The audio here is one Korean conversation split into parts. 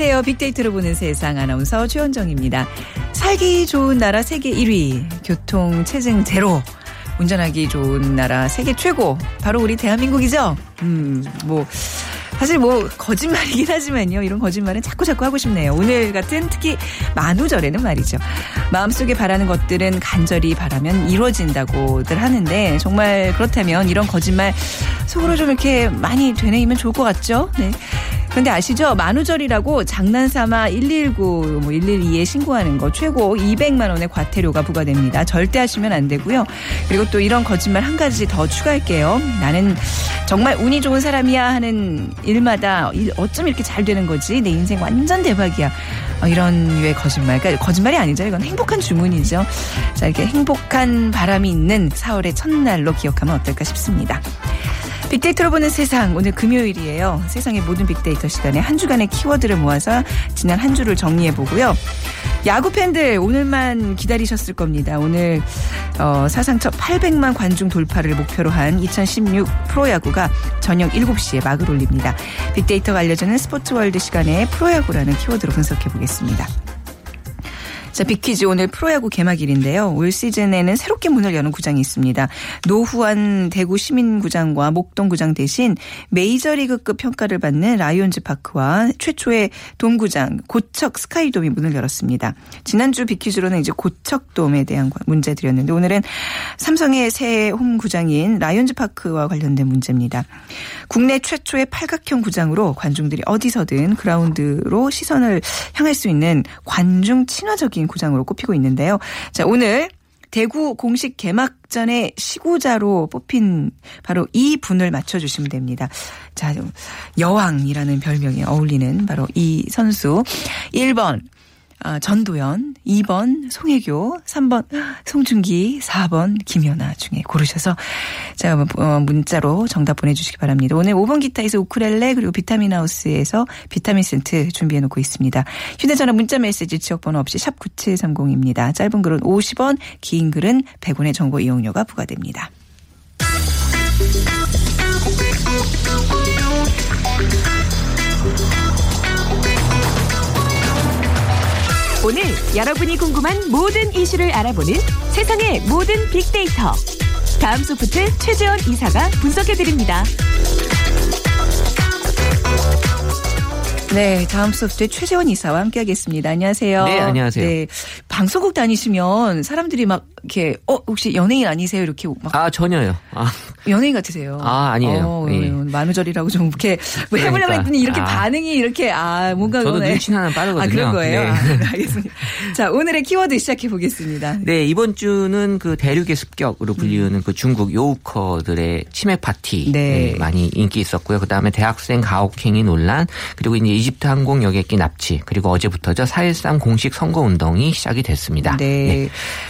안녕하세요. 빅데이터로 보는 세상 아나운서 최원정입니다. 살기 좋은 나라 세계 1위, 교통 체증 제로, 운전하기 좋은 나라 세계 최고, 바로 우리 대한민국이죠? 음, 뭐, 사실 뭐, 거짓말이긴 하지만요. 이런 거짓말은 자꾸 자꾸 하고 싶네요. 오늘 같은 특히 만우절에는 말이죠. 마음속에 바라는 것들은 간절히 바라면 이루어진다고들 하는데, 정말 그렇다면 이런 거짓말 속으로 좀 이렇게 많이 되뇌이면 좋을 것 같죠? 네. 근데 아시죠? 만우절이라고 장난삼아 119, 뭐 112에 신고하는 거 최고 200만 원의 과태료가 부과됩니다. 절대 하시면 안 되고요. 그리고 또 이런 거짓말 한 가지 더 추가할게요. 나는 정말 운이 좋은 사람이야 하는 일마다 일- 어쩜 이렇게 잘 되는 거지? 내 인생 완전 대박이야. 어, 이런 류의 거짓말. 그러니까 거짓말이 아니죠. 이건 행복한 주문이죠. 자, 이렇게 행복한 바람이 있는 4월의 첫날로 기억하면 어떨까 싶습니다. 빅데이터로 보는 세상 오늘 금요일이에요. 세상의 모든 빅데이터 시간에 한 주간의 키워드를 모아서 지난 한 주를 정리해 보고요. 야구 팬들 오늘만 기다리셨을 겁니다. 오늘 어, 사상 첫 800만 관중 돌파를 목표로 한 2016 프로야구가 저녁 7시에 막을 올립니다. 빅데이터가 알려주는 스포츠월드 시간에 프로야구라는 키워드로 분석해 보겠습니다. 자, 빅퀴즈 오늘 프로야구 개막일인데요. 올 시즌에는 새롭게 문을 여는 구장이 있습니다. 노후한 대구 시민구장과 목동구장 대신 메이저리그급 평가를 받는 라이온즈 파크와 최초의 동구장 고척 스카이돔이 문을 열었습니다. 지난주 빅퀴즈로는 이제 고척돔에 대한 문제 드렸는데 오늘은 삼성의 새 홈구장인 라이온즈 파크와 관련된 문제입니다. 국내 최초의 팔각형 구장으로 관중들이 어디서든 그라운드로 시선을 향할 수 있는 관중 친화적인 구장으로 꼽히고 있는데요. 자, 오늘 대구 공식 개막전의 시구자로 뽑힌 바로 이 분을 맞춰주시면 됩니다. 자, 여왕이라는 별명에 어울리는 바로 이 선수. 1번. 아, 전도연, 2번 송혜교, 3번 송중기, 4번 김연아 중에 고르셔서 자 어, 문자로 정답 보내주시기 바랍니다. 오늘 5번 기타에서 우쿨렐레 그리고 비타민 하우스에서 비타민 센트 준비해 놓고 있습니다. 휴대전화 문자 메시지 지역번호 없이 샵 9730입니다. 짧은 글은 50원, 긴 글은 100원의 정보 이용료가 부과됩니다. 오늘 여러분이 궁금한 모든 이슈를 알아보는 세상의 모든 빅데이터. 다음 소프트 최재원 이사가 분석해드립니다. 네, 다음 소프트의 최재원 이사와 함께하겠습니다. 안녕하세요. 네, 안녕하세요. 네, 방송국 다니시면 사람들이 막 이렇게 어 혹시 연예인 아니세요? 이렇게 막 아 전혀요. 아, 연예인 같으세요. 아, 아니에요. 어, 예. 만우절이라고 좀 이렇게 뭐 해보려고 그러니까. 했더니 이렇게 아. 반응이 이렇게 아 뭔가 저도. 눈치 하나 빠르거든요. 아 그런 거예요. 네. 아, 네, 알겠습니다. 자 오늘의 키워드 시작해 보겠습니다. 네 이번 주는 그 대륙의 습격으로 불리우는 그 중국 요우커들의 치맥 파티 네. 네, 많이 인기 있었고요. 그 다음에 대학생 가혹행위 논란 그리고 이제 이집트 항공 여객기 납치 그리고 어제부터죠 4.13 공식 선거 운동이 시작이 됐습니다. 네.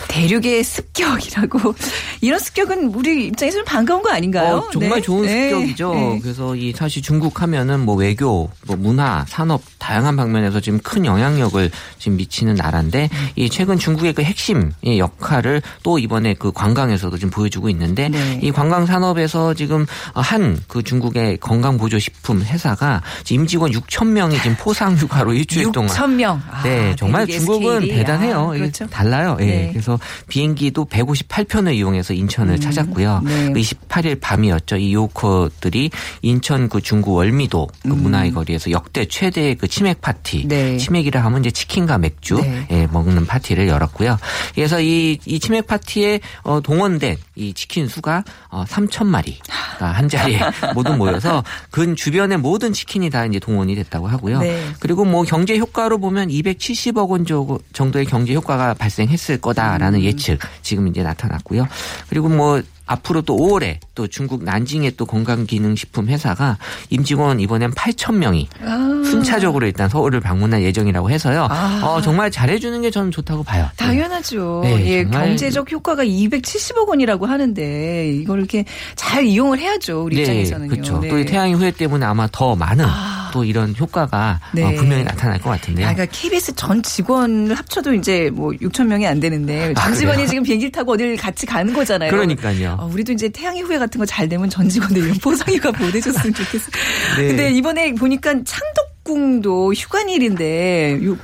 대륙의 습격이라고 이런 습격은 우리 입장에서는 반가운 거거 아닌가요? 어, 정말 네. 좋은 네. 습격이죠. 네. 그래서 이 사실 중국 하면은 뭐 외교, 뭐 문화, 산업 다양한 방면에서 지금 큰 영향력을 지금 미치는 나라인데 이 최근 중국의 그 핵심 역할을 또 이번에 그 관광에서도 지금 보여주고 있는데 네. 이 관광 산업에서 지금 한 그 중국의 건강 보조 식품 회사가 임직원 6천 명이 지금 포상 휴가로 일주일 동안 6천 명. 아, 네, 정말 중국은 스케일이. 대단해요. 아, 그렇죠. 달라요. 예. 네. 그래서 비행기도 158편을 이용해서 인천을 음, 찾았고요. 네. 그 20 18일 밤이었죠. 이 요커들이 인천 그 중구 월미도 그 음. 문화의 거리에서 역대 최대의 그 치맥 파티, 네. 치맥이라 하면 이제 치킨과 맥주 네. 예, 먹는 파티를 열었고요. 그래서 이, 이 치맥 파티에 어, 동원된 이 치킨 수가 어, 3천 마리 한 자리에 모두 모여서 근 주변의 모든 치킨이 다 이제 동원이 됐다고 하고요. 네. 그리고 뭐 경제 효과로 보면 270억 원 정도의 경제 효과가 발생했을 거다라는 음. 예측 지금 이제 나타났고요. 그리고 뭐 앞으로 또 5월에 또 중국 난징의 또 건강기능식품 회사가 임직원 이번엔 8천 명이 순차적으로 일단 서울을 방문할 예정이라고 해서요. 아. 어, 정말 잘해주는 게 저는 좋다고 봐요. 당연하죠. 네, 예, 경제적 효과가 270억 원이라고 하는데 이걸 이렇게 잘 이용을 해야죠. 우리 입장에서는요. 그렇죠. 네. 또이 태양의 후예 때문에 아마 더 많은 아. 또 이런 효과가 네. 어, 분명히 나타날 것 같은데요. 아, 그러니까 KBS 전 직원을 합쳐도 이제 뭐 6천 명이 안 되는데 전 아, 직원이 그래요? 지금 비행기 타고 어딜 같이 가는 거잖아요. 그러니까요. 어, 우리도 이제 태양의 후예 같은 거 잘 되면 전 직원들 이런 포상이가 보내줬으면 좋겠어. 네. 근데 이번에 보니까 창덕궁도 휴관일인데 요-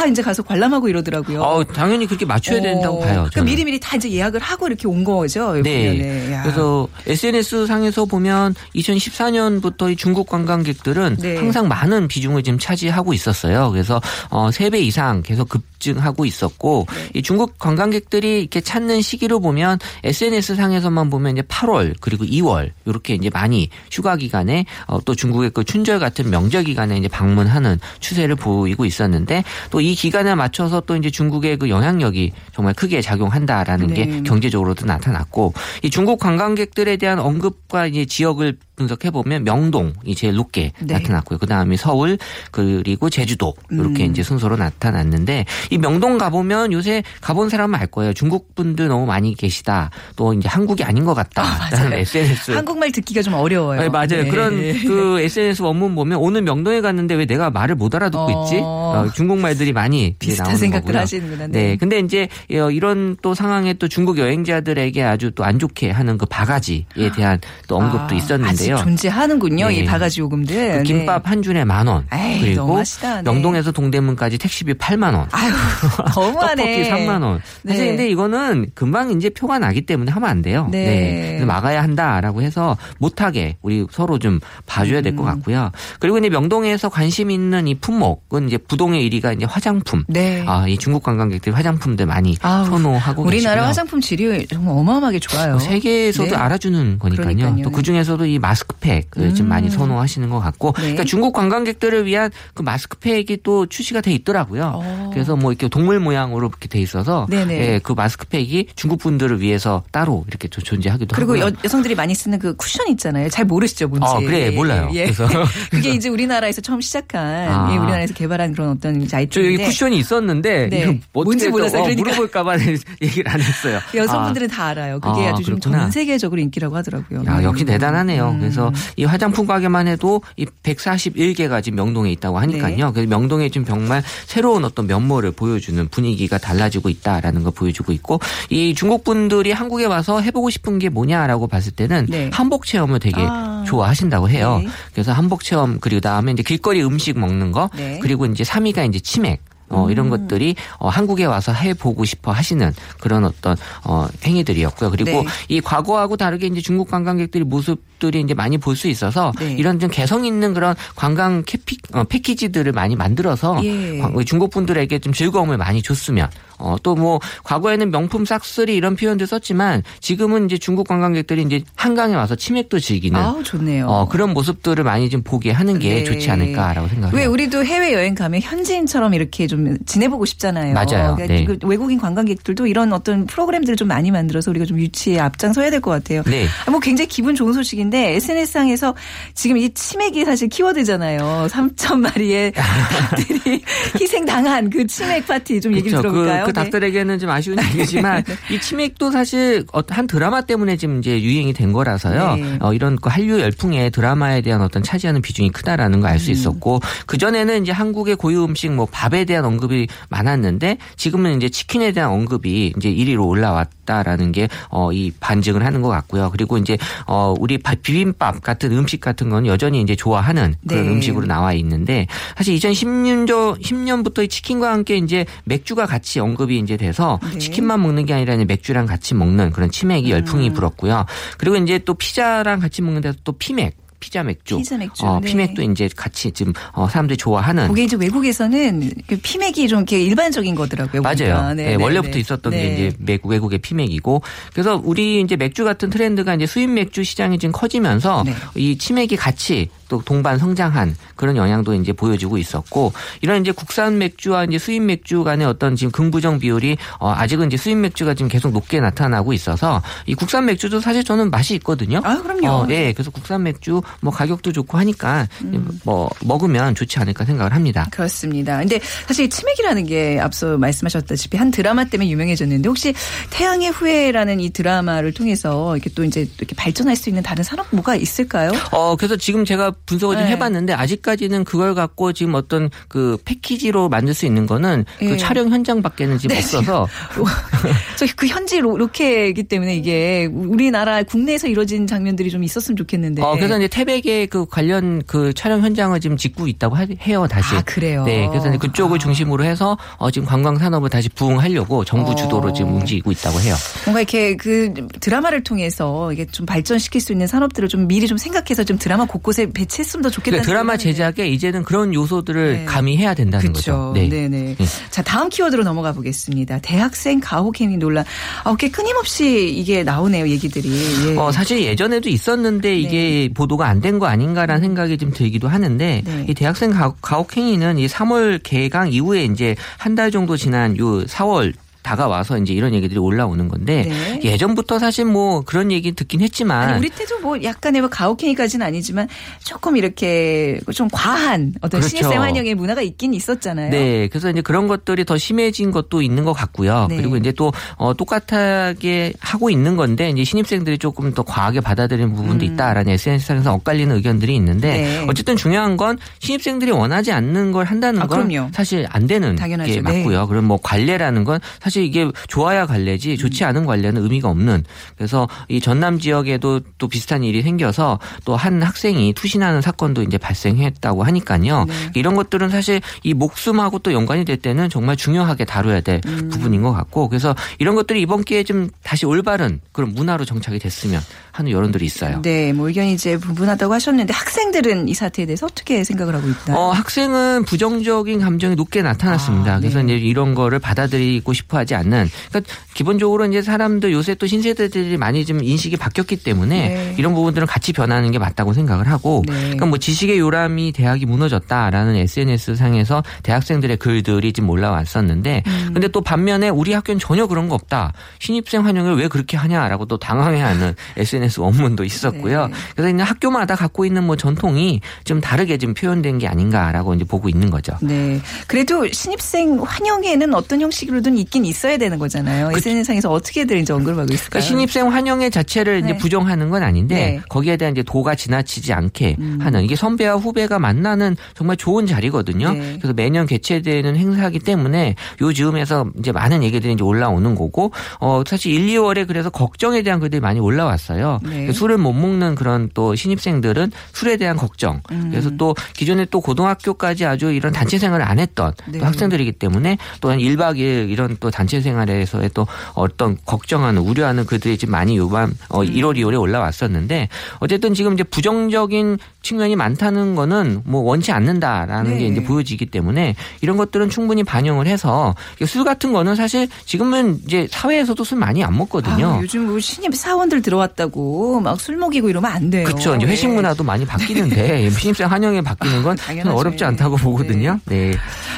다 이제 가서 관람하고 이러더라고요. 어, 당연히 그렇게 맞춰야 된다고 어, 봐요. 그러니까 저는. 미리미리 다 이제 예약을 하고 이렇게 온 거죠. 네. 그래서 SNS 상에서 보면 2014년부터 이 중국 관광객들은 네. 항상 많은 비중을 지금 차지하고 있었어요. 그래서 어 3배 이상 계속 급 증하고 있었고 네. 이 중국 관광객들이 이렇게 찾는 시기로 보면 SNS 상에서만 보면 이제 8월 그리고 2월 이렇게 이제 많이 휴가 기간에 어, 또 중국의 그 춘절 같은 명절 기간에 이제 방문하는 추세를 보이고 있었는데 또 이 기간에 맞춰서 또 이제 중국의 그 영향력이 정말 크게 작용한다라는 네. 게 경제적으로도 나타났고 이 중국 관광객들에 대한 언급과 이제 지역을 분석해 보면 명동이 제일 높게 네. 나타났고요. 그 다음에 서울 그리고 제주도 이렇게 음. 이제 순서로 나타났는데 이 명동 가보면 요새 가본 사람은 알 거예요. 중국 분들 너무 많이 계시다. 또 이제 한국이 아닌 것 같다라는 SNS 한국말 듣기가 좀 어려워요. 네, 맞아요. 네. 그런 그 SNS 원문 보면 오늘 명동에 갔는데 왜 내가 말을 못 알아듣고 어. 있지? 어, 중국말들이 많이 비슷한 생각들 거고요. 하시는구나. 네. 네. 근데 이제 어, 이런 또 상황에 또 중국 여행자들에게 아주 또 안 좋게 하는 그 바가지에 대한 또 언급도 아, 있었는데요. 아직 존재하는군요. 네. 이 바가지 요금들. 그 김밥 한 줄에 만 원. 에이, 그리고. 네. 명동에서 동대문까지 택시비 8만 원. 아유, 너무하네. 떡볶이 3만 원. 사실 네. 근데 이거는 금방 이제 표가 나기 때문에 하면 안 돼요. 네. 그래서 막아야 한다라고 해서 못하게 우리 서로 좀 봐줘야 될것 음. 같고요. 그리고 이제 명동에서 관심 있는 이 품목은 이제 부동의 1위가 이제 화장품. 네. 아, 이 중국 관광객들이 화장품들 많이 아우, 선호하고 우리나라 계시고요. 화장품 질이 정말 어마어마하게 좋아요. 뭐 세계에서도 네. 알아주는 거니까요. 그러니까요. 또 그 중에서도 이 마스크팩을 좀 음. 많이 선호하시는 것 같고, 네. 그러니까 중국 관광객들을 위한 그 마스크팩이 또 출시가 돼 있더라고요. 어. 그래서 뭐 이렇게 동물 모양으로 이렇게 돼 있어서, 네네. 예, 그 마스크팩이 중국 분들을 위해서 따로 이렇게 좀 존재하기도 그리고 하고요. 여, 여성들이 많이 쓰는 그 쿠션 있잖아요. 잘 모르시죠, 뭔지. 어, 그래, 몰라요. 예. 그래서. 그게 이제 우리나라에서 처음 시작한, 아. 예, 우리나라에서 개발한 그런 어떤 아이템인데 쿠션이 있었는데 네. 뭔지 또, 몰라서 어, 그러니까. 물어볼까봐 얘기를 안 했어요. 여성분들은 다 알아요. 그게 아, 아, 주 좀. 전 세계적으로 인기라고 하더라고요. 야, 역시 음. 대단하네요. 음. 그래서 이 화장품 가게만 해도 이 141개가 지금 명동에 있다고 하니까요. 네. 그래서 명동에 지금 정말 새로운 어떤 면모를 보여주는 분위기가 달라지고 있다라는 걸 보여주고 있고 이 중국 분들이 한국에 와서 해보고 싶은 게 뭐냐라고 봤을 때는 네. 한복 체험을 되게 아. 좋아하신다고 해요. 네. 그래서 한복 체험 그리고 다음에 이제 길거리 음식 먹는 거 네. 그리고 이제 3위가 이제 치맥. 어, 이런 음. 것들이 어, 한국에 와서 해보고 싶어 하시는 그런 어떤 어, 행위들이었고요. 그리고 네. 이 과거하고 다르게 이제 중국 관광객들이 모습들이 이제 많이 볼 수 있어서 네. 이런 좀 개성 있는 그런 관광 캐피, 어, 패키지들을 많이 만들어서 예. 중국 분들에게 좀 즐거움을 많이 줬으면 어, 또 뭐 과거에는 명품 싹쓸이 이런 표현도 썼지만 지금은 이제 중국 관광객들이 이제 한강에 와서 치맥도 즐기는 아우, 좋네요. 어, 그런 모습들을 많이 좀 보게 하는 게 네. 좋지 않을까라고 생각해요. 왜 우리도 해외 여행 가면 현지인처럼 이렇게 좀 지내보고 싶잖아요. 맞아요. 그러니까 네. 그 외국인 관광객들도 이런 어떤 프로그램들을 좀 많이 만들어서 우리가 좀 유치에 앞장서야 될 것 같아요. 네. 뭐 굉장히 기분 좋은 소식인데 SNS상에서 지금 이 치맥이 사실 키워드잖아요. 3천 마리의 닭들이 희생당한 그 치맥 파티 좀 얘기 좀 그렇죠. 들어볼까요? 그, 그 네. 닭들에게는 좀 아쉬운 얘기지만 이 치맥도 사실 어, 한 드라마 때문에 지금 이제 유행이 된 거라서요. 네. 어, 이런 그 한류 열풍에 드라마에 대한 어떤 차지하는 비중이 크다라는 걸알 음. 수 있었고 그 전에는 이제 한국의 고유 음식 뭐 밥에 대한 언급이 많았는데 지금은 이제 치킨에 대한 언급이 이제 1위로 올라왔 다라는 게 어, 이 반증을 하는 것 같고요. 그리고 이제 어, 우리 바- 비빔밥 같은 음식 같은 건 여전히 이제 좋아하는 그런 네. 음식으로 나와 있는데 사실 2010년 10년부터 이 치킨과 함께 이제 맥주가 같이 언급이 이제 돼서 네. 치킨만 먹는 게 아니라 이제 맥주랑 같이 먹는 그런 치맥이 열풍이 불었고요. 그리고 이제 또 피자랑 같이 먹는 데서 또 피맥 피자 맥주. 피자 맥주, 어, 네. 피맥도 이제 같이 지금 어, 사람들이 좋아하는 그게 이제 외국에서는 그 피맥이 좀 이렇게 일반적인 거더라고요. 맞아요. 네, 네, 네, 원래부터 네. 있었던 네. 게 이제 맥- 외국의 피맥이고 그래서 우리 이제 맥주 같은 트렌드가 이제 수입 맥주 시장이 지금 커지면서 네. 이 치맥이 같이 또 동반 성장한 그런 영향도 이제 보여지고 있었고 이런 이제 국산 맥주와 이제 수입 맥주 간의 어떤 지금 긍부정 비율이 어 아직은 이제 수입 맥주가 지금 계속 높게 나타나고 있어서 이 국산 맥주도 사실 저는 맛이 있거든요. 아, 그럼요. 어, 예. 그래서 국산 맥주 뭐 가격도 좋고 하니까 음. 뭐 먹으면 좋지 않을까 생각을 합니다. 그렇습니다. 근데 사실 치맥이라는 게 앞서 말씀하셨다시피 한 드라마 때문에 유명해졌는데 혹시 태양의 후예라는 이 드라마를 통해서 이렇게 또 이제 이렇게 발전할 수 있는 다른 산업 뭐가 있을까요? 어, 그래서 지금 제가 분석을 좀 네. 해봤는데 아직까지는 그걸 갖고 지금 어떤 그 패키지로 만들 수 있는 거는 예. 그 촬영 현장밖에는 지금 없어서 저그 현지 로, 로케이기 때문에 이게 우리나라 국내에서 이루어진 장면들이 좀 있었으면 좋겠는데. 어, 그래서 이제 태백의 그 관련 그 촬영 현장을 지금 짓고 있다고 하- 해요, 다시. 아, 그래요? 네. 그래서 이제 그쪽을 아. 중심으로 해서 어, 지금 관광 산업을 다시 부흥하려고 정부 어. 주도로 지금 움직이고 있다고 해요. 뭔가 이렇게 그 드라마를 통해서 이게 좀 발전시킬 수 있는 산업들을 좀 미리 좀 생각해서 좀 드라마 곳곳에 배 치했으면 더 좋겠다는 그러니까 드라마. 제작에 이제는 그런 요소들을 네. 가미해야 된다는 그렇죠. 거죠. 네. 네네. 네. 자 다음 키워드로 넘어가 보겠습니다. 대학생 가혹행위 논란. 아, 이렇게 끊임없이 이게 나오네요 얘기들이. 예. 어, 사실 예전에도 있었는데 이게 보도가 안 된 거 아닌가라는 생각이 좀 들기도 하는데 네. 이 대학생 가- 가혹행위는 이 3월 개강 이후에 이제 한 달 정도 지난 요 4월 다가와서 이제 이런 얘기들이 올라오는 건데 네. 예전부터 사실 뭐 그런 얘기 듣긴 했지만 아니, 우리 때도 뭐 약간의 뭐 가혹행위까지는 아니지만 조금 이렇게 좀 과한 어떤 그렇죠. 신입생 환영의 문화가 있긴 있었잖아요. 네, 그래서 이제 그런 것들이 더 심해진 것도 있는 것 같고요. 네. 그리고 이제 또 어, 똑같하게 하고 있는 건데 이제 신입생들이 조금 더 과하게 받아들이는 부분도 있다라는 SNS상에서 엇갈리는 의견들이 있는데 음. 네. 어쨌든 중요한 건 신입생들이 원하지 않는 걸 한다는 아, 건 그럼요. 사실 안 되는 당연하죠. 게 네. 맞고요. 그럼 뭐 관례라는 건 사실 이게 좋아야 관례지 좋지 않은 관례는 의미가 없는 그래서 이 전남 지역에도 또 비슷한 일이 생겨서 또 한 학생이 투신하는 사건도 이제 발생했다고 하니까요. 네. 이런 것들은 사실 이 목숨하고 또 연관이 될 때는 정말 중요하게 다뤄야 될 음. 부분인 것 같고 그래서 이런 것들이 이번 기회에 좀 다시 올바른 그런 문화로 정착이 됐으면 하는 여론들이 있어요. 네, 뭐 의견이 이제 분분하다고 하셨는데 학생들은 이 사태에 대해서 어떻게 생각을 하고 있나요? 어, 학생은 부정적인 감정이 높게 나타났습니다. 아, 그래서 네. 이제 이런 거를 받아들이고 싶어 하지 않는. 그러니까 기본적으로 이제 사람들 요새 또 신세대들이 많이 좀 인식이 바뀌었기 때문에 네. 이런 부분들은 같이 변하는 게 맞다고 생각을 하고. 네. 그러니까 뭐 지식의 요람이 대학이 무너졌다라는 SNS 상에서 대학생들의 글들이 지금 올라왔었는데 음. 근데 또 반면에 우리 학교는 전혀 그런 거 없다. 신입생 환영을 왜 그렇게 하냐라고 또 당황해하는 SNS 원문도 있었고요. 네. 그래서 이제 학교마다 갖고 있는 뭐 전통이 좀 다르게 좀 표현된 게 아닌가라고 이제 보고 있는 거죠. 네. 그래도 신입생 환영회는 어떤 형식으로든 있긴 있어야 되는 거잖아요. SNS상에서 어떻게들 이제 언급하고 있을까요? 그러니까 신입생 환영회 자체를 이제 네. 부정하는 건 아닌데 네. 음. 거기에 대한 이제 도가 지나치지 않게 하는 이게 선배와 후배가 만나는 정말 좋은 자리거든요. 네. 그래서 매년 개최되는 행사이기 때문에 요 즈음에서 이제 많은 얘기들이 이제 올라오는 거고 어 사실 1, 2월에 그래서 걱정에 대한 글들이 많이 올라왔어요. 네. 술을 못 먹는 그런 또 신입생들은 술에 대한 걱정. 음. 그래서 또 기존에 또 고등학교까지 아주 이런 단체 생활을 안 했던 네. 또 학생들이기 때문에 또한 1박 2일 이런 또 단체 생활에서의 또 어떤 걱정하는 우려하는 글들이 지금 많이 요번 어 음. 1월 2월에 올라왔었는데 어쨌든 지금 이제 부정적인 측면이 많다는 거는 뭐 원치 않는다라는 네. 게 이제 보여지기 때문에 이런 것들은 충분히 반영을 해서 술 같은 거는 사실 지금은 이제 사회에서도 술 많이 안 먹거든요. 아, 요즘 뭐 신입 사원들 들어왔다고 막 술 먹이고 이러면 안 돼요. 그렇죠. 이제 회식 네. 문화도 많이 바뀌는데 신입생 환영에 바뀌는 건. 어렵지 않다고 보거든요. 네.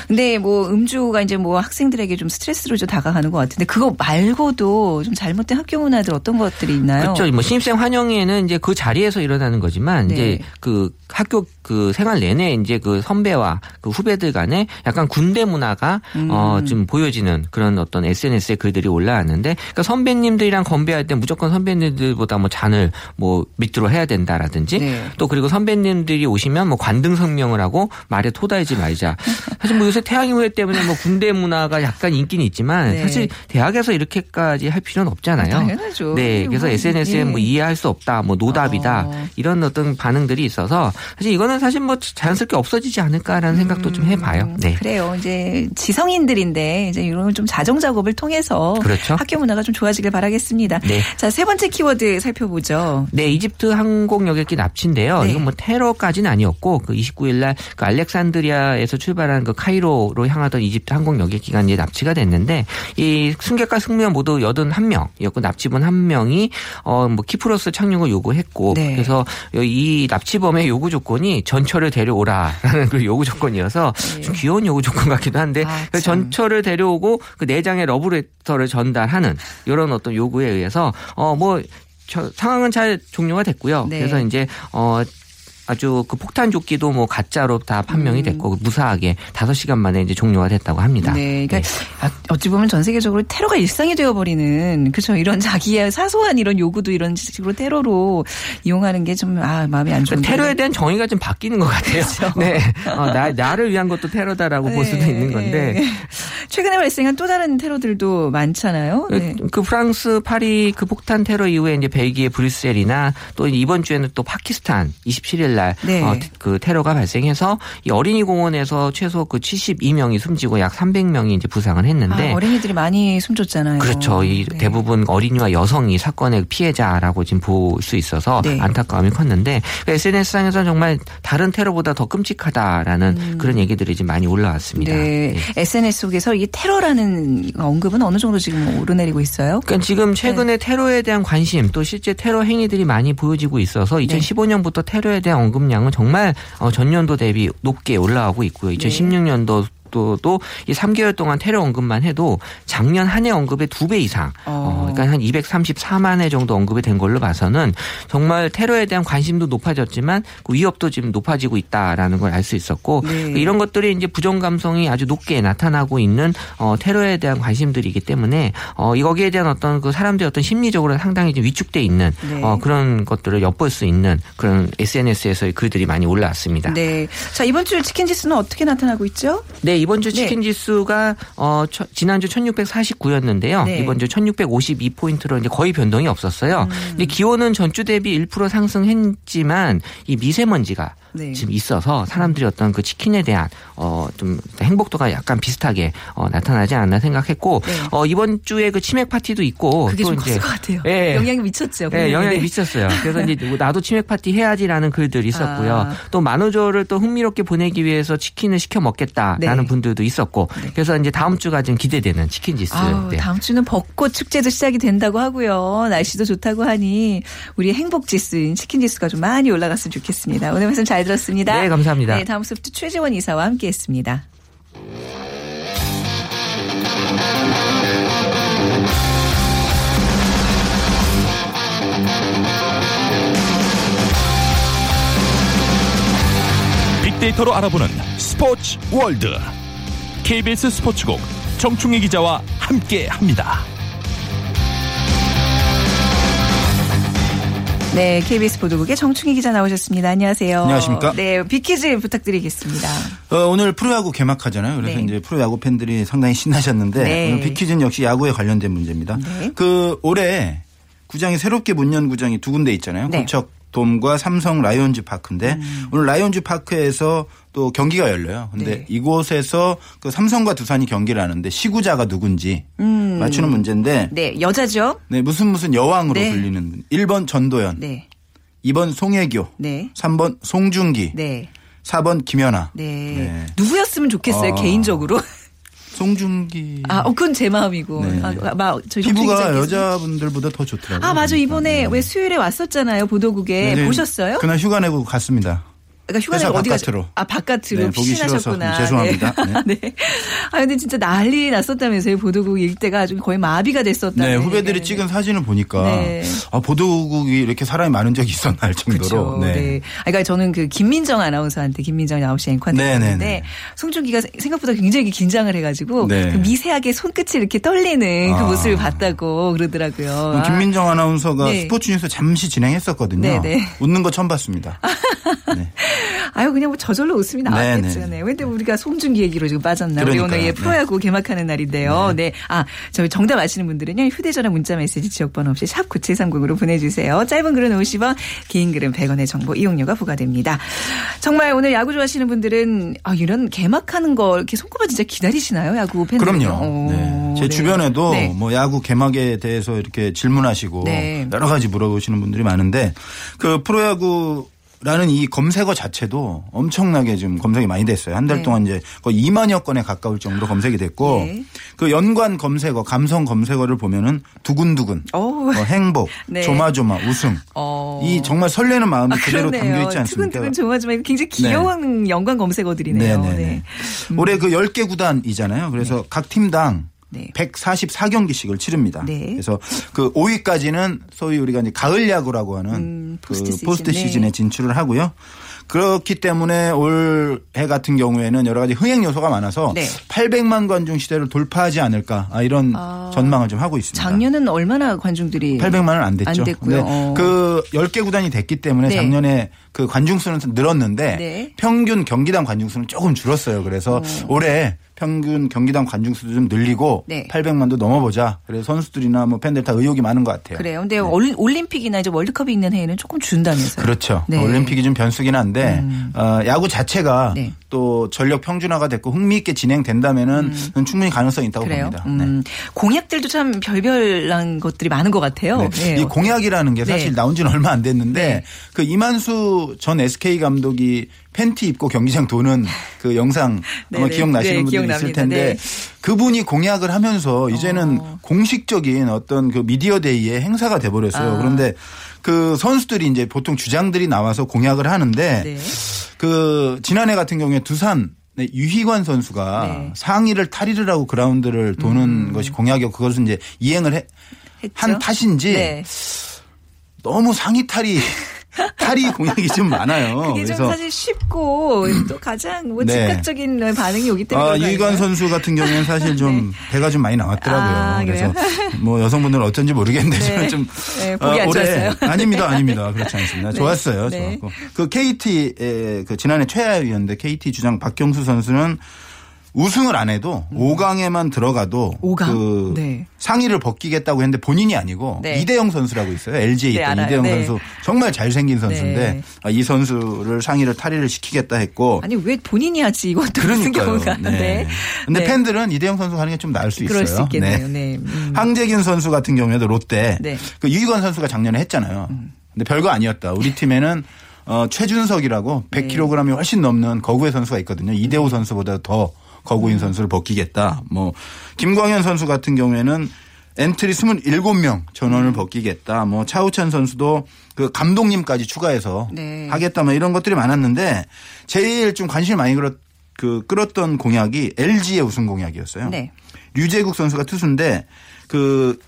근데 뭐 음주가 이제 뭐 학생들에게 좀 스트레스로 좀 다가가는 것 같은데 그거 말고도 좀 잘못된 학교 문화들 어떤 것들이 있나요? 그렇죠. 뭐 신입생 환영회는 이제 그 자리에서 일어나는 거지만 네. 이제 그 학교 그 생활 내내 이제 그 선배와 그 후배들 간에 약간 군대 문화가 음. 어좀 보여지는 그런 어떤 SNS에 글들이 올라왔는데 그러니까 선배님들이랑 건배할 때 무조건 선배님들보다 뭐 잔을 뭐 밑으로 해야 된다라든지 네. 또 그리고 선배님들이 오시면 뭐 관등 성명을 하고 말에 토달지 말자. 사실 뭐 요새 태양의 회 때문에 뭐 군대 문화가 약간 인기는 있지만 네. 사실 대학에서 이렇게까지 할 필요는 없잖아요. 당연하죠. 네, 그래서 뭐, SNS에 예. 뭐 이해할 수 없다, 뭐 노답이다 어. 이런 어떤 반응들이 있어 서 사실 이거는 사실 뭐 자연스럽게 없어지지 않을까라는 생각도 좀 해봐요. 네. 그래요. 이제 지성인들인데 이제 이런 좀 자정 작업을 통해서 그렇죠. 학교 문화가 좀 좋아지길 바라겠습니다. 네. 자, 세 번째 키워드 살펴보죠. 네, 이집트 항공 여객기 납치인데요. 네. 이건 뭐 테러까지는 아니었고 그 29일 날 그 알렉산드리아에서 출발한 그 카이로 카이로로 향하던 이집트 항공 여객 기관이 납치가 됐는데 이 승객과 승무원 모두 81명이었고 납치범 한 명이 어뭐 키프로스 착륙을 요구했고 네. 그래서 이 납치범 의 요구 조건이 전철을 데려오라라는 그 요구 조건이어서 좀 귀여운 요구 조건 같기도 한데 네. 아, 참. 전철을 데려오고 그네 장의 러브레터를 전달하는 이런 어떤 요구에 의해서 어뭐 상황은 잘 종료가 됐고요. 네. 그래서 이제 어 아주 그 폭탄 조끼도 뭐 가짜로 다 판명이 됐고 무사하게 5시간 만에 이제 종료가 됐다고 합니다. 음. 네, 그러니까 아, 어찌 보면 전 세계적으로 테러가 일상이 되어 버리는 그렇죠. 이런 자기의 사소한 이런 요구도 이런 식으로 테러로 이용하는 게 좀 아 마음이 안 좋은데. 테러에 대한 정의가 좀 바뀌는 것 같아요. 그렇죠. 네, 어, 나 나를 위한 것도 테러다라고 볼 수도 네, 있는 건데 네. 최근에 발생한 또 다른 테러들도 많잖아요. 네. 그, 그 프랑스 파리 그 폭탄 테러 이후에 이제 벨기에 브뤼셀이나 또 이번 주에는 또 파키스탄 27일 날 네. 어, 그 테러가 발생해서 이 어린이 공원에서 최소 그 72명이 숨지고 약 300명이 이제 부상을 했는데 아, 어린이들이 많이 숨졌잖아요. 그렇죠. 이 네. 대부분 어린이와 여성이 사건의 피해자라고 지금 볼 수 있어서 네. 안타까움이 컸는데 SNS상에서 정말 다른 테러보다 더 끔찍하다라는 그런 얘기들이 지금 많이 올라왔습니다. 음. 네. SNS 속에서 이 테러라는 언급은 어느 정도 지금 오르내리고 있어요? 그러니까 지금 최근에 네. 테러에 대한 관심 또 실제 테러 행위들이 많이 보여지고 있어서 네. 2015년부터 테러에 대한 언급량은 정말 어, 전년도 대비 높게 올라가고 있고요. 네. 2016년도 또도 이 3개월 동안 테러 언급만 해도 작년 한 해 언급의 두배 이상, 어. 어, 그러니까 한 234만 회 정도 언급이 된 걸로 봐서는 정말 테러에 대한 관심도 높아졌지만 그 위협도 지금 높아지고 있다라는 걸 알 수 있었고 네. 이런 것들이 이제 부정 감성이 아주 높게 나타나고 있는 어, 테러에 대한 관심들이기 때문에 어, 여기에 대한 어떤 그 사람들의 어떤 심리적으로 상당히 좀 위축돼 있는 네. 어, 그런 것들을 엿볼 수 있는 그런 SNS에서의 글들이 많이 올라왔습니다. 네. 자, 이번 주 치킨 지수는 어떻게 나타나고 있죠? 네, 이번 주 네. 치킨 지수가 어 처- 지난주 1649였는데요. 네. 이번 주 1652포인트로 이제 거의 변동이 없었어요. 음. 근데 기온은 전주 대비 1% 상승했지만 이 미세먼지가 네. 지금 있어서 사람들이 어떤 그 치킨에 대한 어 좀 행복도가 약간 비슷하게 어 나타나지 않나 생각했고 네. 어 이번 주에 그 치맥 파티도 있고 그게 또좀 이제 것 같아요. 예. 영향이 미쳤죠. 네, 영향이 네. 미쳤어요. 그래서 이제 뭐 나도 치맥 파티 해야지라는 글들이 있었고요. 아. 또 만우절을 또 흥미롭게 보내기 위해서 치킨을 시켜 먹겠다라는 네. 분들도 있었고. 그래서 이제 다음 주가 좀 기대되는 치킨 지수. 아우, 네. 다음 주는 벚꽃 축제도 시작이 된다고 하고요. 날씨도 좋다고 하니 우리 행복 지수인 치킨 지수가 좀 많이 올라갔으면 좋겠습니다. 오늘 말씀 잘 들었습니다. 네, 감사합니다. 네, 다음 수부터 최재원 이사와 함께했습니다. 빅데이터로 알아보는 스포츠 월드 KBS 스포츠국 정충희 기자와 함께합니다. 네, KBS 보도국의 정충희 기자 나오셨습니다. 안녕하세요. 안녕하십니까? 네, 빅퀴즈 부탁드리겠습니다. 어, 오늘 프로야구 개막하잖아요. 그래서 네. 이제 프로야구 팬들이 상당히 신나셨는데 네. 오늘 빅퀴즈는 역시 야구에 관련된 문제입니다. 네. 그 올해 구장이 새롭게 문 연 구장이 두 군데 있잖아요. 네. 음. 고척 돔과 삼성 라이온즈 파크인데 오늘 라이온즈 파크에서 또 경기가 열려요. 근데 네. 이곳에서 그 삼성과 두산이 경기를 하는데 시구자가 누군지 맞추는 문제인데 음. 네, 여자죠? 네, 무슨 무슨 여왕으로 네. 불리는 분. 1번 전도연, 네, 2번 송혜교, 네, 3번 송중기, 네, 4번 김연아. 네. 네. 누구였으면 좋겠어요, 어. 개인적으로. 송중기 아, 어, 그건 제 마음이고. 네. 아, 정충희 피부가. 여자분들보다 더 좋더라고요. 아, 맞아. 이번에 네. 왜 수요일에 왔었잖아요. 보도국에. 네, 보셨어요? 그날 휴가 내고 갔습니다. 그러니까 휴가 내고 어디 바깥으로. 아, 바깥으로 네, 보기 피신하셨구나. 싫어서 죄송합니다. 네. 네. 아, 근데 진짜 난리 났었다면서요. 보도국 일대가 아주 거의 마비가 됐었다. 네, 후배들이 찍은 사진을 보니까 네. 아, 보도국이 이렇게 사람이 많은 적이 있었나 할 정도로. 그렇죠. 네. 아, 그러니까 저는 그 김민정 아나운서한테 김민정 9시 앵커한테 네, 네, 네. 송중기가 생각보다 굉장히 긴장을 해 가지고 네. 그 미세하게 손끝이 이렇게 떨리는 그 아. 모습을 봤다고 그러더라고요. 아. 김민정 아나운서가 네. 스포츠 뉴스 잠시 진행했었거든요. 네, 네. 웃는 거 처음 봤습니다. 아유 그냥 뭐 저절로 웃음이 나왔겠죠. 네, 네. 네. 근데 우리가 송중기 얘기로 지금 빠졌나? 우리 그러니까요. 오늘 예, 네. 프로야구 개막하는 날인데요. 네. 아, 저희 정답 아시는 분들은요. 휴대전화 문자 메시지 지역번호 없이 샵 9730으로 보내주세요. 짧은 글은 50원, 긴 글은 100원의 정보 이용료가 부과됩니다. 정말 오늘 야구 좋아하시는 분들은 아, 이런 개막하는 거 이렇게 손꼽아 진짜 기다리시나요? 야구 팬들 그럼요. 네. 제 주변에도 네. 뭐 야구 개막에 대해서 이렇게 질문하시고 네. 여러 가지 물어보시는 분들이 많은데 그 프로야구 라는 이 검색어 자체도 엄청나게 지금 검색이 많이 됐어요. 한달 네. 동안 이제 거의 2만여 건에 가까울 정도로 검색이 됐고 네. 그 연관 검색어, 감성 검색어를 보면은 두근두근. 어, 행복, 네. 조마조마, 웃음. 어. 이 정말 설레는 마음이 그대로 그러네요. 담겨 있지 않습니까? 두근두근 이거 굉장히 귀여운 연관 검색어들이네요. 네네네. 네. 올해 그 10개 구단이잖아요. 그래서 각 팀당 네. 144경기씩을 치릅니다. 네. 그래서 그 5위까지는 소위 우리가 이제 가을 야구라고 하는 음, 그 포스트 시즌. 포스트 네. 시즌에 진출을 하고요. 그렇기 때문에 올해 같은 경우에는 여러 가지 흥행 요소가 많아서 네. 800만 관중 시대를 돌파하지 않을까 아, 이런 전망을 좀 하고 있습니다. 작년은 얼마나 관중들이 800만은 안 됐죠. 안 됐고요. 어. 그 10개 구단이 됐기 때문에 네. 작년에 그 관중 수는 늘었는데 네. 평균 경기당 관중 수는 조금 줄었어요. 그래서 올해 평균 경기당 관중 수도 좀 늘리고 네. 800만도 넘어보자. 그래서 선수들이나 뭐 팬들 다 의욕이 많은 것 같아요. 그래요. 근데 올- 올림픽이나 이제 월드컵이 있는 해에는 조금 준다면서요. 그렇죠. 네. 음. 올림픽이 좀 변수긴 한데 어, 야구 자체가 네. 또 전력 평준화가 됐고 흥미 있게 진행된다면은 저는 충분히 가능성이 있다고 음. 그래요. 봅니다. 네. 음, 공약들도 참 별별난 것들이 많은 것 같아요. 네. 네. 이 공약이라는 게 사실 네. 나온 지는 얼마 안 됐는데 네. 그 이만수 전 SK 감독이 팬티 입고 경기장 도는 그 영상 아마. 기억나시는 네, 분들이 있을 기억납니다. 텐데 네. 그분이 공약을 하면서 이제는 공식적인 어떤 그 미디어 데이의 행사가 돼 버렸어요. 아. 그런데 그 선수들이 이제 보통 주장들이 나와서 공약을 하는데 네. 그 지난해 같은 경우에 두산 네, 유희관 선수가 네. 음. 상의를 탈의를 하고 그라운드를 도는 것이 공약이었고 그것을 이제 이행을 해? 한 탓인지 네. 너무 상의 탈의 탈의 공약이 좀 많아요. 그게 좀 사실 쉽고 또 가장 뭐 네. 즉각적인 반응이 오기 때문에 아, 아닌가요? 선수 같은 경우에는 사실 좀 배가 좀 많이 나왔더라고요. 아, 그래서? 뭐 여성분들은 어쩐지 모르겠는데 네. 저는 좀 네, 보기 안 좋았어요. 아닙니다, 아닙니다. 그렇지 않습니다. 네. 좋았어요, 네. 좋았고 그 KT의 그 지난해 최하위였는데 KT 주장 박경수 선수는 우승을 안 해도 5강에만 들어가도 음. 오강? 그 네. 상의를 벗기겠다고 했는데 본인이 아니고 네. 이대영 선수라고 있어요. LG에 네, 있던 알아요. 이대영 네. 선수 정말 잘생긴 선수인데 네. 아, 이 선수를 상의를 탈의를 시키겠다 했고 아니 왜 본인이 하지 이것도 그러니까요. 경우가 네. 네. 근데 네. 팬들은 이대영 선수 하는 게 좀 나을 수 있어요. 그럴 수 있겠네요. 네. 음. 황재균 선수 같은 경우에도 롯데 네. 음. 그 유희관 선수가 작년에 했잖아요. 근데 별거 아니었다. 우리 팀에는 어, 최준석이라고 네. 100kg이 훨씬 넘는 거구의 선수가 있거든요. 이대호 선수보다 더 음. 거구인 선수를 벗기겠다. 뭐 김광현 선수 같은 경우에는 엔트리 27명 전원을 음. 벗기겠다. 뭐 차우찬 선수도 그 감독님까지 추가해서 네. 하겠다. 뭐 이런 것들이 많았는데 제일 좀 관심을 많이 끌었, 그 끌었던 공약이 LG의 우승 공약이었어요. 네. 류재국 선수가 투수인데 그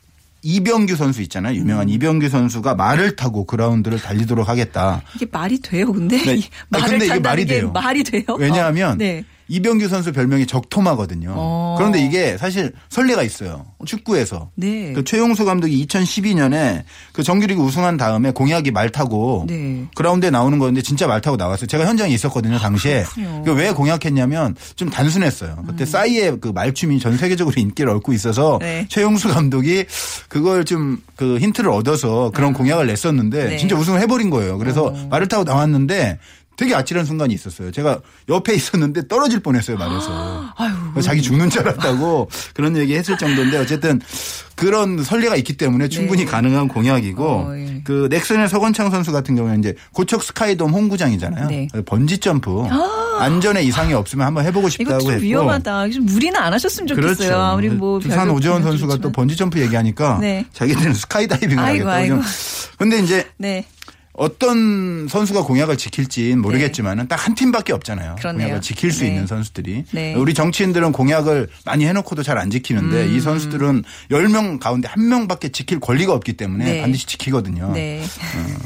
이병규 선수 있잖아요. 음. 유명한 이병규 선수가 말을 타고 그라운드를 달리도록 하겠다. 이게 말이 돼요, 근데 네. 이 말을 아니, 근데 이게 말이 게 돼요. 말이 돼요? 왜냐하면 어, 네. 이병규 선수 별명이 적토마거든요. 어. 그런데 이게 사실 선례가 있어요. 축구에서. 네. 그 최용수 감독이 2012년에 그 정규리그 우승한 다음에 공약이 말 타고 네. 그라운드에 나오는 거였는데 진짜 말 타고 나왔어요. 제가 현장에 있었거든요, 당시에. 그렇군요. 그왜 공약했냐면 좀 단순했어요. 그때 싸이의 그 말춤이 전 세계적으로 인기를 얻고 있어서 네. 최용수 감독이 그걸 좀 그 힌트를 얻어서 그런 공약을 냈었는데 네. 진짜 우승을 해버린 거예요. 그래서 말을 타고 나왔는데 되게 아찔한 순간이 있었어요. 제가 옆에 있었는데 떨어질 뻔했어요, 말에서. 아유. 자기 죽는 줄 알았다고 그런 얘기 했을 정도인데 어쨌든 그런 선례가 있기 때문에 충분히 네. 가능한 공약이고 어, 예. 그 넥센의 서건창 선수 같은 경우는 이제 고척 스카이돔 홈구장이잖아요. 네. 번지 점프 안전에 이상이 없으면 한번 해보고 이거 싶다고 좀 했고 위험하다. 좀 무리는 안 하셨으면 좋겠어요. 그렇죠. 아무리 뭐 두산 오재원 선수가 또 좋지만. 번지 점프 얘기하니까 네. 자기들은 스카이다이빙을 아이고, 하겠다고. 아이고. 근데 이제 네. 어떤 선수가 공약을 지킬지는 모르겠지만은 딱 한 팀밖에 없잖아요. 그렇네요. 공약을 지킬 수 네. 있는 선수들이. 네. 우리 정치인들은 공약을 많이 해놓고도 잘 안 지키는데 음. 이 선수들은 10명 가운데 한 명밖에 지킬 권리가 없기 때문에 네. 반드시 지키거든요. 네.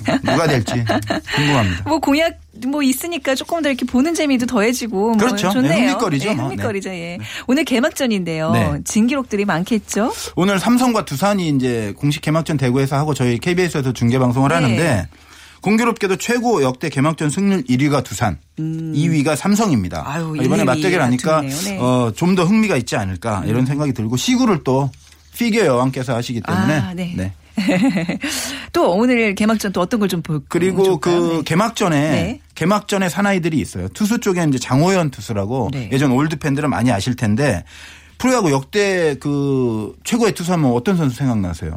어, 누가 될지 궁금합니다. 뭐 공약 뭐 있으니까 조금 더 이렇게 보는 재미도 더해지고 뭐 그렇죠. 좋네요. 네, 흥미거리죠, 네, 뭐. 흥미거리죠. 예. 오늘 개막전인데요. 네. 진 기록들이 많겠죠. 오늘 삼성과 두산이 이제 공식 개막전 대구에서 하고 저희 KBS에서 중계 방송을 네. 하는데 공교롭게도 최고 역대 개막전 승률 1위가 두산, 2위가 삼성입니다. 음. 아유, 이번에 1, 2위 맞대결 하니까. 네. 음. 어, 좀 더 흥미가 있지 않을까 이런 생각이 들고 시구를 또 피겨 여왕께서 하시기 때문에 아, 네. 네. 또 오늘 개막전 또 어떤 걸 좀 볼까요? 그리고 그 개막전에 네. 개막전에 사나이들이 있어요. 투수 쪽에 이제 장호연 투수라고 네. 예전 올드 팬들은 많이 아실 텐데 프로야구 역대 그 최고의 투수 하면 어떤 선수 생각나세요?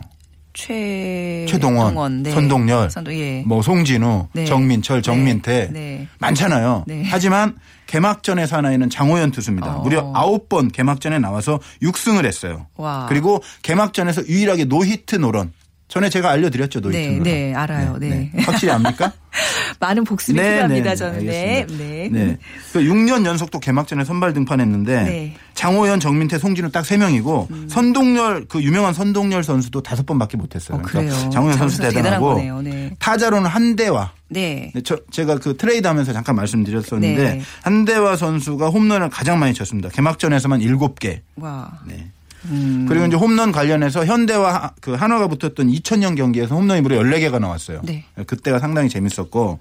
최 최동원, 동원, 네. 선동열, 선동, 예. 뭐 송진우, 네. 정민철, 정민태 네. 네. 많잖아요. 네. 하지만 개막전의 사나이는 장호연 투수입니다. 어. 무려 9번 개막전에 나와서 6승을 했어요. 와. 그리고 개막전에서 유일하게 노히트 노런. 전에 제가 알려드렸죠 노히트 네. 네, 알아요. 네. 확실히 압니까? 많은 복습이 네, 필요합니다. 네, 저는 알겠습니다. 네, 네. 네. 그 6년 연속 또 개막전에 선발 등판했는데 네. 장호연, 정민태, 송진우 딱 3명이고 선동열 그 유명한 선동열 선수도 5번밖에 못했어요. 어, 그래요. 장호연 선수 대단하고. 네. 타자로는 한대화 네. 네, 저, 제가 그 트레이드 하면서 잠깐 말씀드렸었는데 네. 한대화 선수가 홈런을 가장 많이 쳤습니다. 개막전에서만 7개. 와. 네. 음. 그리고 이제 홈런 관련해서 현대와 하- 그 한화가 붙었던 2000년 경기에서 홈런이 무려 14개가 나왔어요. 네. 그때가 상당히 재밌었고.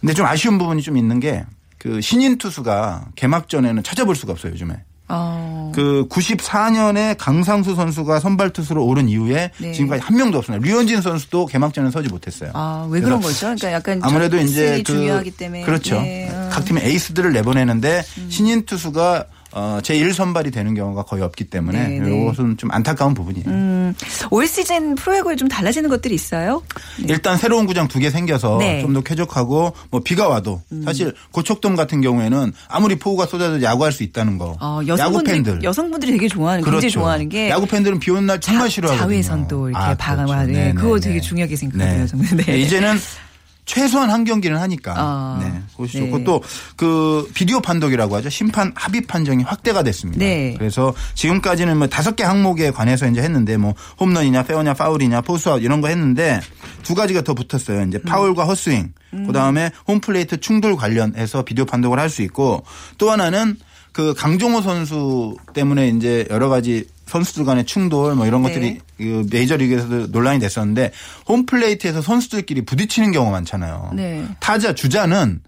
근데 좀 아쉬운 부분이 좀 있는 게 그 신인 투수가 개막전에는 찾아볼 수가 없어요, 요즘에. 어. 그 94년에 강상수 선수가 선발 투수로 오른 이후에 네. 지금까지 한 명도 없습니다. 류현진 선수도 개막전에 서지 못했어요. 아, 왜 그런 거죠? 그러니까 약간 아무래도 좀 이제 이그 중요하기 때문에 그렇죠. 네, 어. 각 팀의 에이스들을 내보내는데 신인 투수가 어, 제1 선발이 되는 경우가 거의 없기 때문에 네, 네. 이것은 좀 안타까운 부분이에요. 음, 올 시즌 프로야구에 좀 달라지는 것들이 있어요? 일단 새로운 구장 두 개 생겨서 네. 음. 좀더 쾌적하고 뭐 비가 와도 사실 고척돔 같은 경우에는 아무리 폭우가 쏟아져도 야구할 수 있다는 거. 어, 야구 여성분들, 팬들. 여성분들이 되게 좋아하는, 굉장히 그렇죠. 좋아하는 게 야구 팬들은 비 오는 날 정말 싫어하거든요. 자외선도 이렇게 아, 방어하는 그렇죠. 네, 그거 네, 되게 네. 중요하게 생각해요. 네. 네. 네, 이제는 최소한 한 경기는 하니까. 아, 네. 그것이 네. 좋고 또 그 비디오 판독이라고 하죠. 심판 합의 판정이 확대가 됐습니다. 네. 그래서 지금까지는 뭐 다섯 개 항목에 관해서 이제 했는데 뭐 홈런이냐 페어냐 파울이냐 포스아웃 이런 거 했는데 두 가지가 더 붙었어요. 이제 파울과 헛스윙. 그다음에 홈플레이트 충돌 관련해서 비디오 판독을 할 수 있고 또 하나는 그 강정호 선수 때문에 이제 여러 가지 선수들 간의 충돌 뭐 이런 네. 것들이 그 메이저리그에서도 논란이 됐었는데 홈플레이트에서 선수들끼리 부딪히는 경우가 많잖아요. 네. 타자 주자는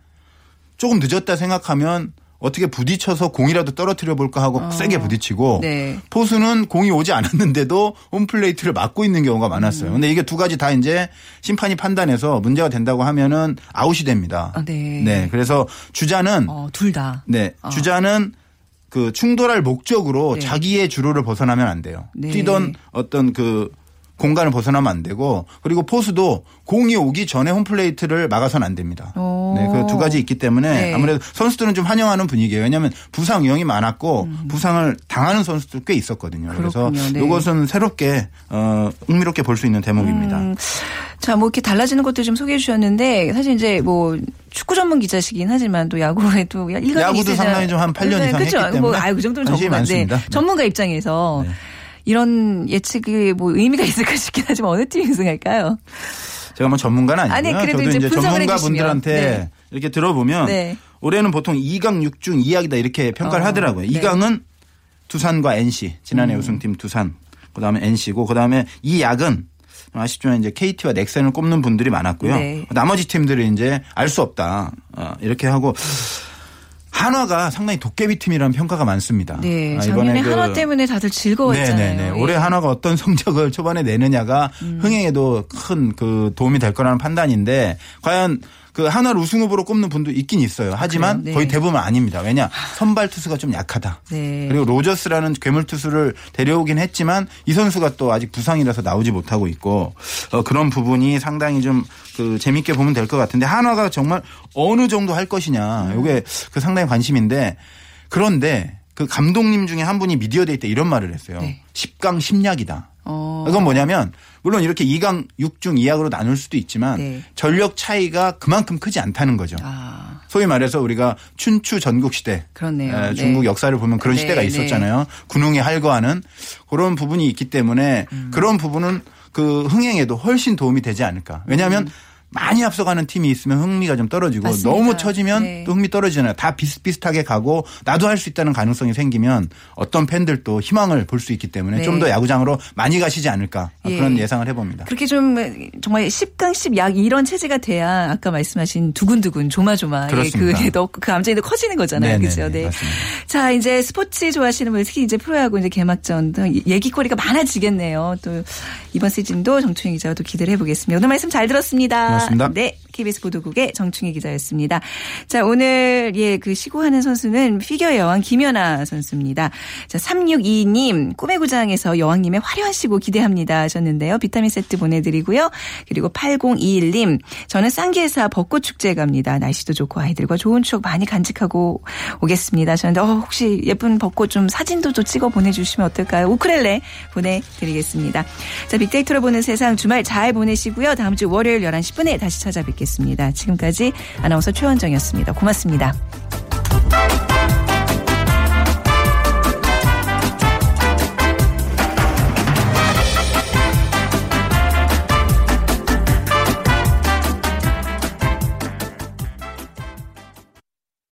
조금 늦었다 생각하면 어떻게 부딪혀서 공이라도 떨어뜨려 볼까 하고 세게 부딪히고 네. 포수는 공이 오지 않았는데도 홈플레이트를 막고 있는 경우가 많았어요. 근데 이게 두 가지 다 이제 심판이 판단해서 문제가 된다고 하면은 아웃이 됩니다. 아, 네. 그래서 주자는 어, 둘 다. 네. 주자는 그 충돌할 목적으로 네. 자기의 주로를 벗어나면 안 돼요. 네. 뛰던 어떤 그 공간을 벗어나면 안 되고 그리고 포수도 공이 오기 전에 홈플레이트를 막아서는 안 됩니다. 오. 네, 그 두 가지 있기 때문에 네. 아무래도 선수들은 좀 환영하는 분위기예요. 왜냐하면 부상 위험이 많았고 부상을 당하는 선수들 꽤 있었거든요. 그래서 음. 그렇군요. 네. 이것은 새롭게 어 흥미롭게 볼 수 있는 대목입니다. 음, 자, 뭐 이렇게 달라지는 것들 좀 소개해 주셨는데 사실 이제 뭐 축구 전문 기자시긴 하지만 또 야구에 또 일각이 야구도 있으시잖아요. 상당히 좀한팔년 네, 이상 그렇죠. 했기 뭐 때문에 아유 그 정도는 전문가인데. 네. 전문가 입장에서 이런 예측이 뭐 의미가 있을까 싶긴 하지만 어느 팀이 우승할까요? 제가 뭐 전문가는 아니고요. 아니, 그래도 저도 이제 전문가 분들한테 해주시면. 네. 이렇게 들어보면 네. 올해는 보통 2강 6중 2약이다 이렇게 평가를 어, 하더라고요. 네. 2강은 두산과 NC 지난해 음. 우승팀 두산 그다음에 NC고 그다음에 이 약은 아쉽지만 이제 KT와 넥센을 꼽는 분들이 많았고요. 네. 나머지 팀들은 이제 알 수 없다 어, 이렇게 하고 한화가 상당히 도깨비 팀이라는 평가가 많습니다. 네. 아, 작년에 그 한화 때문에 다들 즐거웠잖아요. 네네네. 예. 올해 한화가 어떤 성적을 초반에 내느냐가 음. 흥행에도 큰 그 도움이 될 거라는 판단인데 과연 그 한화를 우승 후보로 꼽는 분도 있긴 있어요. 하지만? 네. 거의 대부분 아닙니다. 왜냐 선발 투수가 좀 약하다. 네. 그리고 로저스라는 괴물 투수를 데려오긴 했지만 이 선수가 또 아직 부상이라서 나오지 못하고 있고 어, 그런 부분이 상당히 좀 그 재밌게 보면 될 것 같은데 한화가 정말 어느 정도 할 것이냐. 음. 이게 그 상당히 관심인데 그런데 그 감독님 중에 한 분이 media day 때 이런 말을 했어요. 네. 10강 10약이다. 어. 이건 뭐냐면 물론 이렇게 2강 6중 2약으로 나눌 수도 있지만 네. 전력 차이가 그만큼 크지 않다는 거죠. 아, 소위 말해서 우리가 춘추 전국 시대 그렇네요. 에, 네. 중국 역사를 보면 그런 네, 시대가 네. 있었잖아요. 군웅이 할거하는 그런 부분이 있기 때문에 음. 그런 부분은 그 흥행에도 훨씬 도움이 되지 않을까. 왜냐하면 많이 앞서가는 팀이 있으면 흥미가 좀 떨어지고 음. 맞습니다. 너무 처지면 네. 또 흥미 떨어지잖아요. 다 비슷비슷하게 가고 나도 할 수 있다는 가능성이 생기면 어떤 팬들도 희망을 볼 수 있기 때문에 네. 좀더 야구장으로 많이 가시지 않을까 예. 그런 예상을 해봅니다. 그렇게 좀 정말 10강 10약 이런 체제가 돼야 아까 말씀하신 두근두근 조마조마 그렇습니다. 그게 더그 감정이 더 커지는 거잖아요. 네네네, 그렇죠. 네. 맞습니다. 자, 이제 스포츠 좋아하시는 분 특히 이제 프로야구 이제 개막전 등 얘기거리가 많아지겠네요. 또 이번 시즌도 정춘희 기자와 또 기대를 해 보겠습니다. 오늘 말씀 잘 들었습니다. 고맙습니다. 네. KBS 보도국의 정충희 기자였습니다. 자, 오늘 예, 그 시구하는 선수는 피겨 여왕 김연아 선수입니다. 자, 3622님 꿈의 구장에서 여왕님의 화려한 시구 기대합니다 하셨는데요. 비타민 세트 보내 드리고요. 그리고 8021님 저는 쌍계사 벚꽃 축제 갑니다. 날씨도 좋고 아이들과 좋은 추억 많이 간직하고 오겠습니다. 하셨는데 어, 혹시 예쁜 벚꽃 좀 사진도 좀 찍어 보내 주시면 어떨까요? 우크렐레 보내 드리겠습니다. 자, 빅데이터로 보는 세상 주말 잘 보내시고요. 다음 주 월요일 11시 10분 시간에 다시 찾아뵙겠습니다. 지금까지 아나운서 최원정이었습니다. 고맙습니다.